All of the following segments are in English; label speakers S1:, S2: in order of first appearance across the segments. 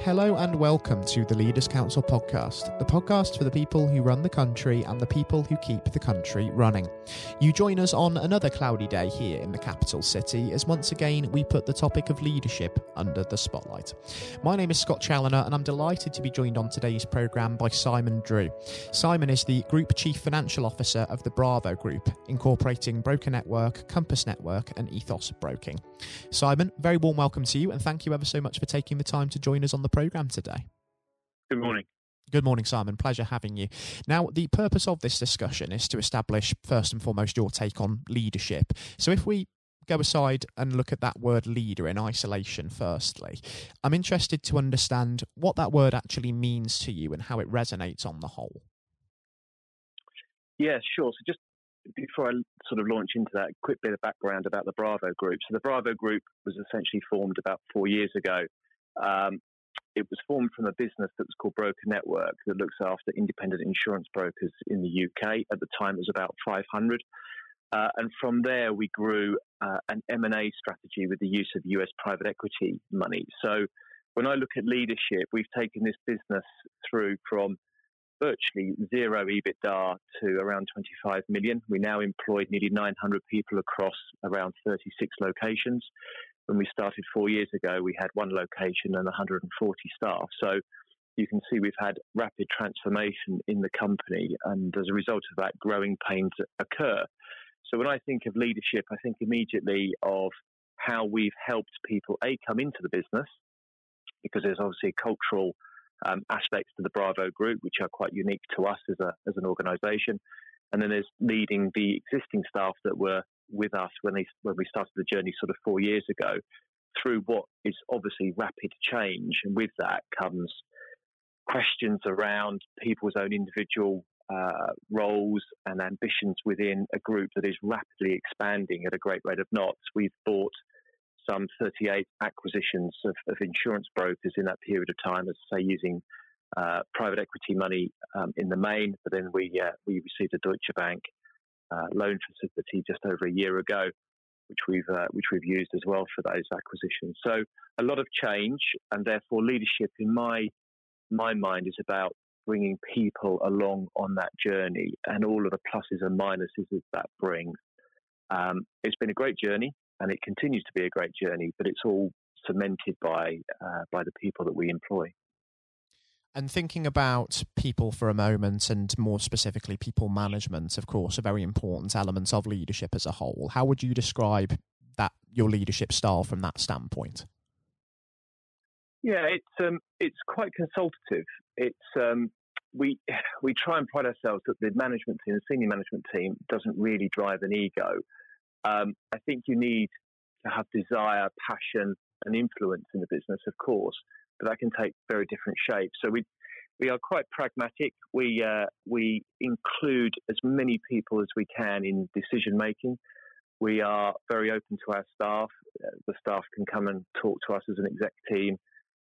S1: Hello and welcome to the Leaders Council podcast, the podcast for the people who run the country and the people who keep the country running. You join us on another cloudy day here in the capital city as once again we put the topic of leadership under the spotlight. My name is Scott Challoner and I'm delighted to be joined on today's programme by Simon Drew. Simon is the Group Chief Financial Officer of the Bravo Group, incorporating Broker Network, Compass Network, and Ethos Broking. Simon, very warm welcome to you and thank you ever so much for taking the time to join us on the programme today.
S2: Good morning.
S1: Good morning, Simon. Pleasure having you. Now, the purpose of this discussion is to establish, first and foremost, your take on leadership. So, if we go aside and look at that word leader in isolation, firstly, I'm interested to understand what that word actually means to you and how it resonates on the whole.
S2: Yeah, sure. So, just before I sort of launch into that, a quick bit of background about the Bravo Group. So, the Bravo Group was essentially formed about four years ago. Um, it was formed from a business that was called Broker Network that looks after independent insurance brokers in the UK. At the time, it was about 500. Uh, and from there, we grew uh, an M&A strategy with the use of US private equity money. So when I look at leadership, we've taken this business through from virtually zero EBITDA to around 25 million. We now employ nearly 900 people across around 36 locations when we started four years ago, we had one location and 140 staff. So you can see we've had rapid transformation in the company, and as a result of that, growing pains occur. So when I think of leadership, I think immediately of how we've helped people a come into the business, because there's obviously cultural um, aspects to the Bravo Group which are quite unique to us as a as an organisation, and then there's leading the existing staff that were with us when they when we started the journey sort of four years ago through what is obviously rapid change, and with that comes questions around people's own individual uh, roles and ambitions within a group that is rapidly expanding at a great rate of knots. We've bought some 38 acquisitions of, of insurance brokers in that period of time, as I say, using uh, private equity money um, in the main, but then we uh, we received a Deutsche Bank uh, loan facility just over a year ago, which we've uh, which we've used as well for those acquisitions. So a lot of change, and therefore leadership, in my my mind, is about bringing people along on that journey and all of the pluses and minuses that that brings. Um, it's been a great journey, and it continues to be a great journey, but it's all cemented by uh, by the people that we employ.
S1: And thinking about people for a moment, and more specifically, people management, of course, a very important element of leadership as a whole. How would you describe that your leadership style from that standpoint?
S2: Yeah, it's um, it's quite consultative. It's um, we we try and pride ourselves that the management team, the senior management team, doesn't really drive an ego. Um, I think you need to have desire, passion, and influence in the business, of course but that can take very different shapes. So we we are quite pragmatic. We uh, we include as many people as we can in decision making. We are very open to our staff. Uh, the staff can come and talk to us as an exec team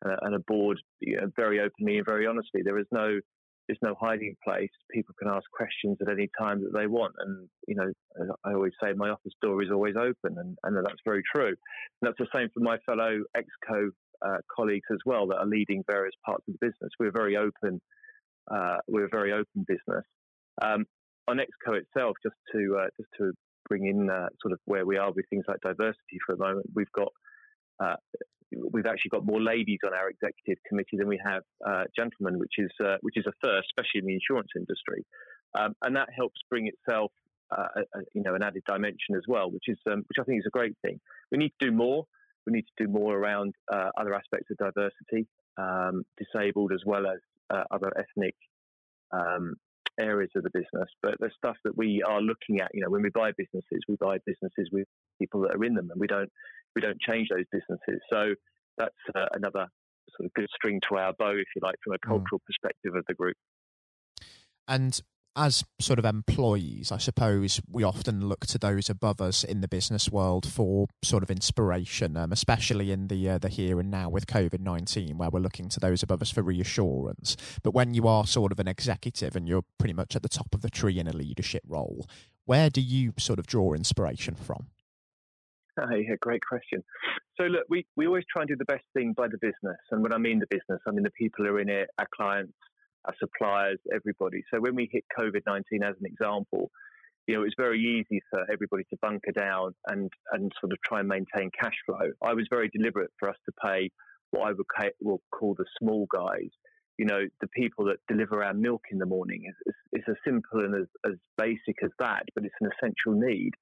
S2: uh, and a board you know, very openly and very honestly. There is no there's no hiding place. People can ask questions at any time that they want, and you know I always say my office door is always open, and, and that's very true. And that's the same for my fellow exco uh, colleagues as well that are leading various parts of the business. We're very open. Uh, we're a very open business. Um, on Exco itself, just to uh, just to bring in uh, sort of where we are with things like diversity for a moment, we've got uh, we've actually got more ladies on our executive committee than we have uh, gentlemen, which is which is a first, especially in the insurance industry, um, and that helps bring itself. A, you know, an added dimension as well, which is um, which I think is a great thing. We need to do more we need to do more around uh, other aspects of diversity, um, disabled as well as uh, other ethnic um, areas of the business. But the stuff that we are looking at, you know, when we buy businesses, we buy businesses with people that are in them, and we don't we don't change those businesses. So that's uh, another sort of good string to our bow, if you like, from a mm. cultural mm. perspective of the group.
S1: And as sort of employees, I suppose we often look to those above us in the business world for sort of inspiration, um, especially in the uh, the here and now with COVID nineteen, where we're looking to those above us for reassurance. But when you are sort of an executive and you're pretty much at the top of the tree in a leadership role, where do you sort of draw inspiration from?
S2: yeah, great question. So look, we, we always try and do the best thing by the business. And when I mean the business, I mean the people who are in it, our clients, our suppliers, everybody. So when we hit COVID-19 as an example, you know, it was very easy for everybody to bunker down and, and sort of try and maintain cash flow. I was very deliberate for us to pay what I would will call the small guys. You know, the people that deliver our milk in the morning. It's, it's as simple and as, as basic as that, but it's an essential need.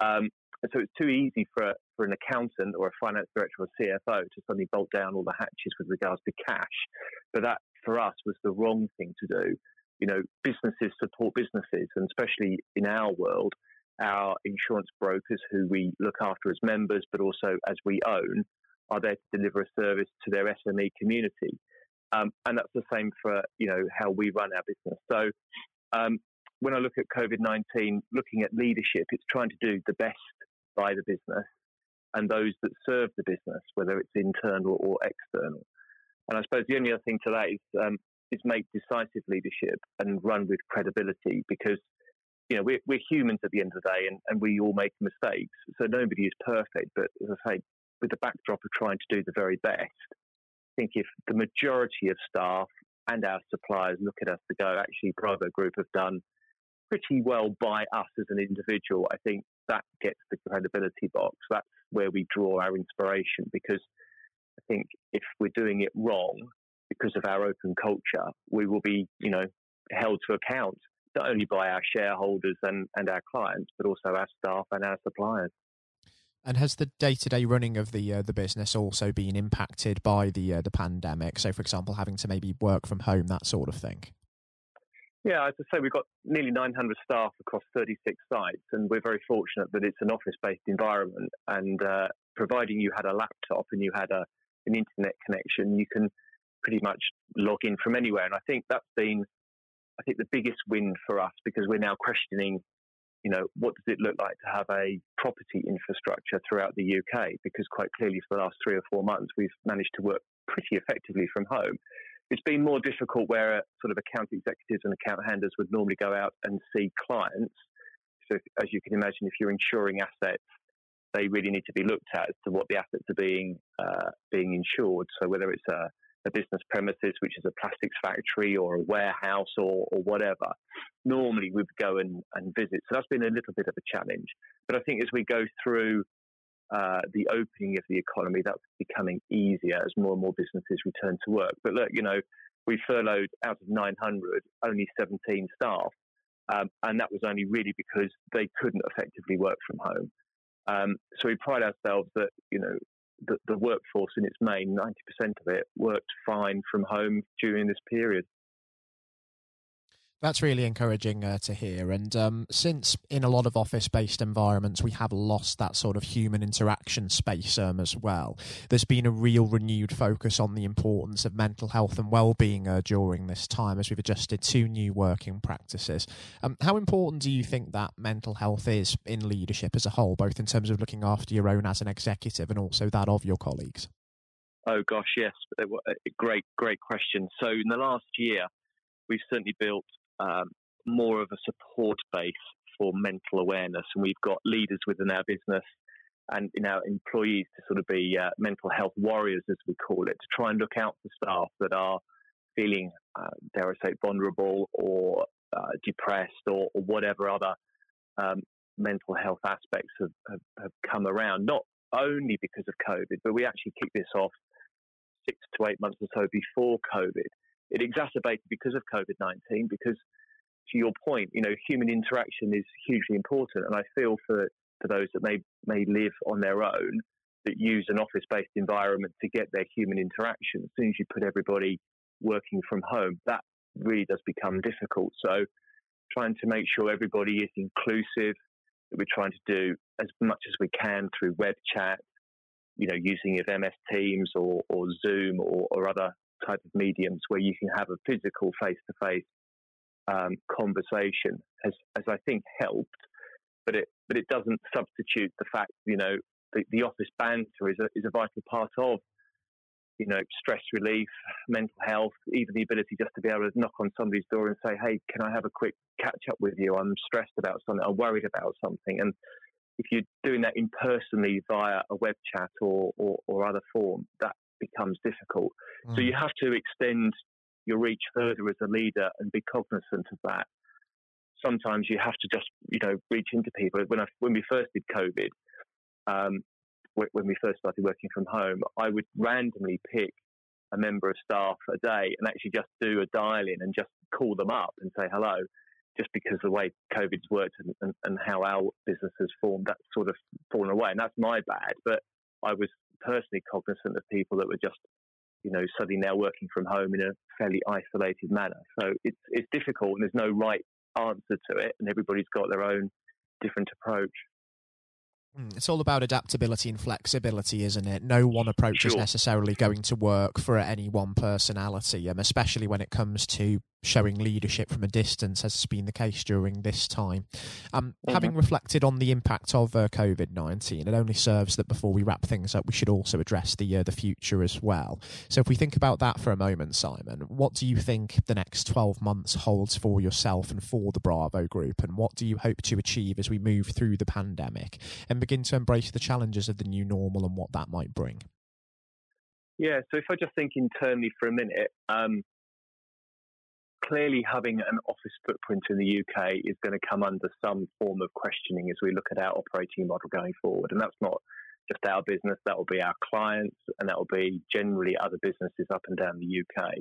S2: Um, and so it's too easy for, for an accountant or a finance director or CFO to suddenly bolt down all the hatches with regards to cash. But that, for us, was the wrong thing to do. You know, businesses support businesses, and especially in our world, our insurance brokers, who we look after as members, but also as we own, are there to deliver a service to their SME community. Um, and that's the same for you know how we run our business. So um, when I look at COVID nineteen, looking at leadership, it's trying to do the best by the business and those that serve the business, whether it's internal or external. And I suppose the only other thing to that is um, is make decisive leadership and run with credibility because you know we're, we're humans at the end of the day and, and we all make mistakes. So nobody is perfect. But as I say, with the backdrop of trying to do the very best, I think if the majority of staff and our suppliers look at us to go, actually, Bravo Group have done pretty well by us as an individual, I think that gets the credibility box. That's where we draw our inspiration because I think if we're doing it wrong because of our open culture, we will be, you know, held to account not only by our shareholders and, and our clients, but also our staff and our suppliers.
S1: And has the day-to-day running of the uh, the business also been impacted by the uh, the pandemic? So, for example, having to maybe work from home, that sort of thing.
S2: Yeah, as I say, we've got nearly 900 staff across 36 sites, and we're very fortunate that it's an office-based environment. And uh, providing you had a laptop and you had a, an internet connection, you can pretty much log in from anywhere. And I think that's been, I think, the biggest win for us because we're now questioning, you know, what does it look like to have a property infrastructure throughout the UK? Because quite clearly, for the last three or four months, we've managed to work pretty effectively from home. It's been more difficult where uh, sort of account executives and account handlers would normally go out and see clients. So, as you can imagine, if you're insuring assets, they really need to be looked at as to what the assets are being uh, being insured. So, whether it's a, a, business premises, which is a plastics factory, or a warehouse, or, or whatever, normally we would go and, and visit. So that's been a little bit of a challenge. But I think as we go through uh, the opening of the economy, that's becoming easier as more and more businesses return to work. But look, you know, we furloughed out of 900 only 17 staff, um, and that was only really because they couldn't effectively work from home. Um, so we pride ourselves that you know the, the workforce in its main, 90% of it worked fine from home during this period.
S1: That's really encouraging uh, to hear. And um, since in a lot of office based environments, we have lost that sort of human interaction space um, as well, there's been a real renewed focus on the importance of mental health and well being uh, during this time as we've adjusted to new working practices. Um, how important do you think that mental health is in leadership as a whole, both in terms of looking after your own as an executive and also that of your colleagues?
S2: Oh, gosh, yes. Great, great question. So, in the last year, we've certainly built um, more of a support base for mental awareness. And we've got leaders within our business and in our employees to sort of be uh, mental health warriors, as we call it, to try and look out for staff that are feeling, uh, dare I say, vulnerable or uh, depressed or, or, whatever other um, mental health aspects have, have, have, come around. Not only because of COVID, but we actually kicked this off six to eight months or so before COVID it exacerbated because of COVID 19, because to your point, you know, human interaction is hugely important. And I feel for, for those that may, may live on their own that use an office based environment to get their human interaction. As soon as you put everybody working from home, that really does become difficult. So, trying to make sure everybody is inclusive, that we're trying to do as much as we can through web chat, you know, using of MS Teams or, or Zoom or, or other type of mediums where you can have a physical face to face conversation has, has I think helped, but it but it doesn't substitute the fact you know the, the office banter is a is a vital part of you know stress relief, mental health, even the ability just to be able to knock on somebody's door and say, hey, can I have a quick catch up with you? I'm stressed about something, I'm worried about something, and if you're doing that impersonally via a web chat or, or, or other form, that becomes difficult. Mm. So you have to extend your reach further as a leader and be cognizant of that. Sometimes you have to just, you know, reach into people. When I, when we first did COVID, um, when we first started working from home, I would randomly pick a member of staff a day and actually just do a dial in and just call them up and say hello just because the way COVID's worked and, and, and, how our business has formed, that's sort of fallen away. And that's my bad. But I was personally cognizant of people that were just, you know, suddenly now working from home in a fairly isolated manner. So it's, it's difficult and there's no right answer to it. And everybody's got their own different approach.
S1: Mm, it's all about adaptability and flexibility, isn't it? No one approach sure. is necessarily going to work for any one personality, um, especially when it comes to showing leadership from a distance, as has been the case during this time. Um, mm-hmm. Having reflected on the impact of uh, COVID nineteen, it only serves that before we wrap things up, we should also address the uh, the future as well. So, if we think about that for a moment, Simon, what do you think the next twelve months holds for yourself and for the Bravo Group, and what do you hope to achieve as we move through the pandemic and begin to embrace the challenges of the new normal and what that might bring?
S2: Yeah, so if I just think internally for a minute, um, clearly having an office footprint in the UK is going to come under some form of questioning as we look at our operating model going forward. And that's not just our business, that will be our clients, and that will be generally other businesses up and down the UK,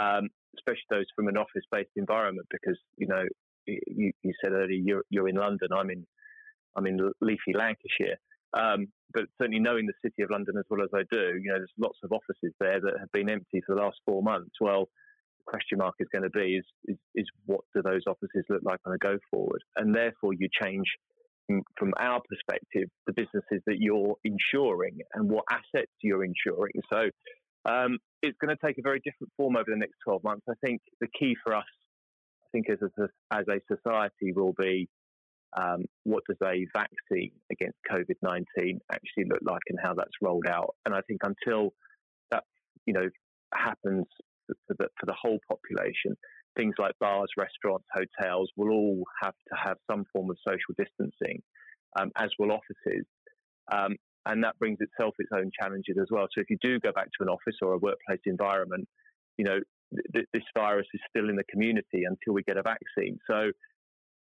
S2: um, especially those from an office based environment, because, you know, you, you, said earlier you're, you're in London, I'm in, I'm in leafy Lancashire. Um, but certainly knowing the city of London as well as I do, you know, there's lots of offices there that have been empty for the last four months. Well, question mark is going to be is, is, is what do those offices look like on a go forward? And therefore, you change from our perspective the businesses that you're insuring and what assets you're insuring. So um, it's going to take a very different form over the next 12 months. I think the key for us, I think as a, as a society, will be um, what does a vaccine against COVID 19 actually look like and how that's rolled out. And I think until that, you know, happens for the, for the whole population. Things like bars, restaurants, hotels will all have to have some form of social distancing, um, as will offices. Um, and that brings itself its own challenges as well. So if you do go back to an office or a workplace environment, you know, th- this virus is still in the community until we get a vaccine. So,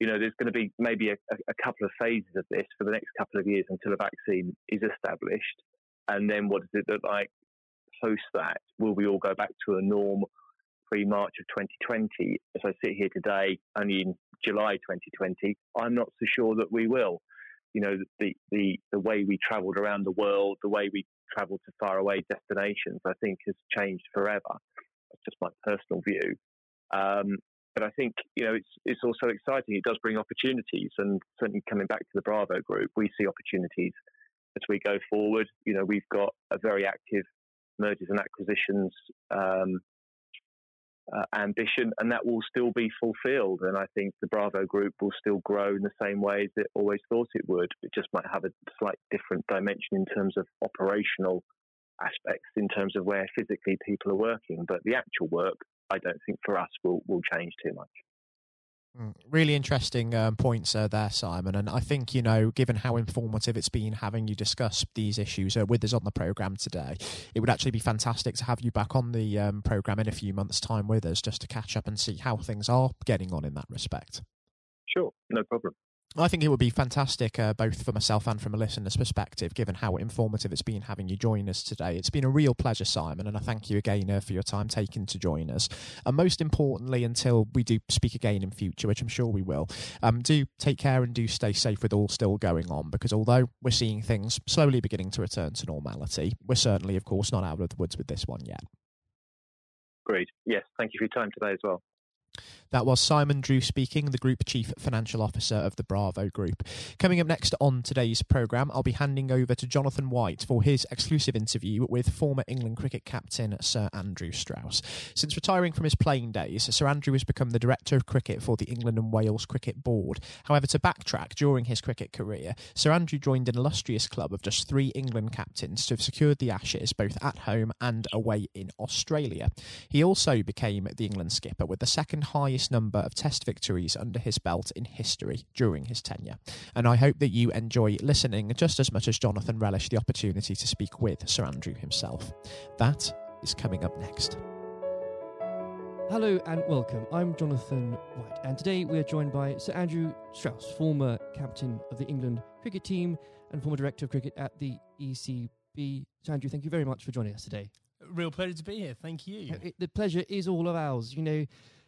S2: you know, there's going to be maybe a, a couple of phases of this for the next couple of years until a vaccine is established. And then what does it look like post that, will we all go back to a norm pre March of 2020? As I sit here today, only in July 2020, I'm not so sure that we will. You know, the, the, the way we travelled around the world, the way we travelled to faraway destinations, I think has changed forever. That's just my personal view. Um, but I think you know it's it's also exciting. It does bring opportunities, and certainly coming back to the Bravo Group, we see opportunities as we go forward. You know, we've got a very active mergers and acquisitions um, uh, ambition, and that will still be fulfilled. And I think the Bravo Group will still grow in the same way as it always thought it would. It just might have a slight different dimension in terms of operational aspects, in terms of where physically people are working. But the actual work, I don't think for us will will change too much.
S1: Mm, really interesting um, points uh, there, Simon. And I think, you know, given how informative it's been having you discuss these issues uh, with us on the programme today, it would actually be fantastic to have you back on the um, programme in a few months' time with us just to catch up and see how things are getting on in that respect.
S2: Sure, no problem.
S1: I think it would be fantastic, uh, both for myself and from a listener's perspective, given how informative it's been having you join us today. It's been a real pleasure, Simon, and I thank you again uh, for your time taken to join us. And most importantly, until we do speak again in future, which I'm sure we will, um, do take care and do stay safe with all still going on, because although we're seeing things slowly beginning to return to normality, we're certainly, of course, not out of the woods with this one yet.
S2: Great. Yes, thank you for your time today as well.
S1: That was Simon Drew speaking, the Group Chief Financial Officer of the Bravo Group. Coming up next on today's programme, I'll be handing over to Jonathan White for his exclusive interview with former England cricket captain Sir Andrew Strauss. Since retiring from his playing days, Sir Andrew has become the Director of Cricket for the England and Wales Cricket Board. However, to backtrack, during his cricket career, Sir Andrew joined an illustrious club of just three England captains to have secured the Ashes both at home and away in Australia. He also became the England skipper with the second highest number of Test victories under his belt in history during his tenure. And I hope that you enjoy listening just as much as Jonathan relished the opportunity to speak with Sir Andrew himself. That is coming up next.
S3: Hello and welcome. I'm Jonathan White, and today we are joined by Sir Andrew Strauss, former captain of the England cricket team and former director of cricket at the ECB. Sir Andrew, thank you very much for joining us today.
S4: Real pleasure to be here. Thank you.
S3: Uh, it- the pleasure is all of ours. You know,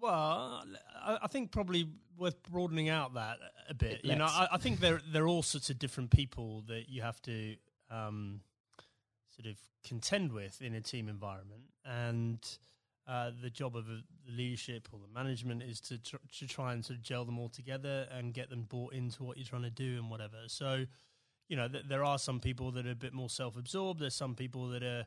S4: Well, I think probably worth broadening out that a bit. You know, I, I, think there there are all sorts of different people that you have to um, sort of contend with in a team environment. And uh, the job of the leadership or the management is to tr- to try and sort of gel them all together and get them bought into what you're trying to do and whatever. So, you know, th- there are some people that are a bit more self-absorbed. There's some people that are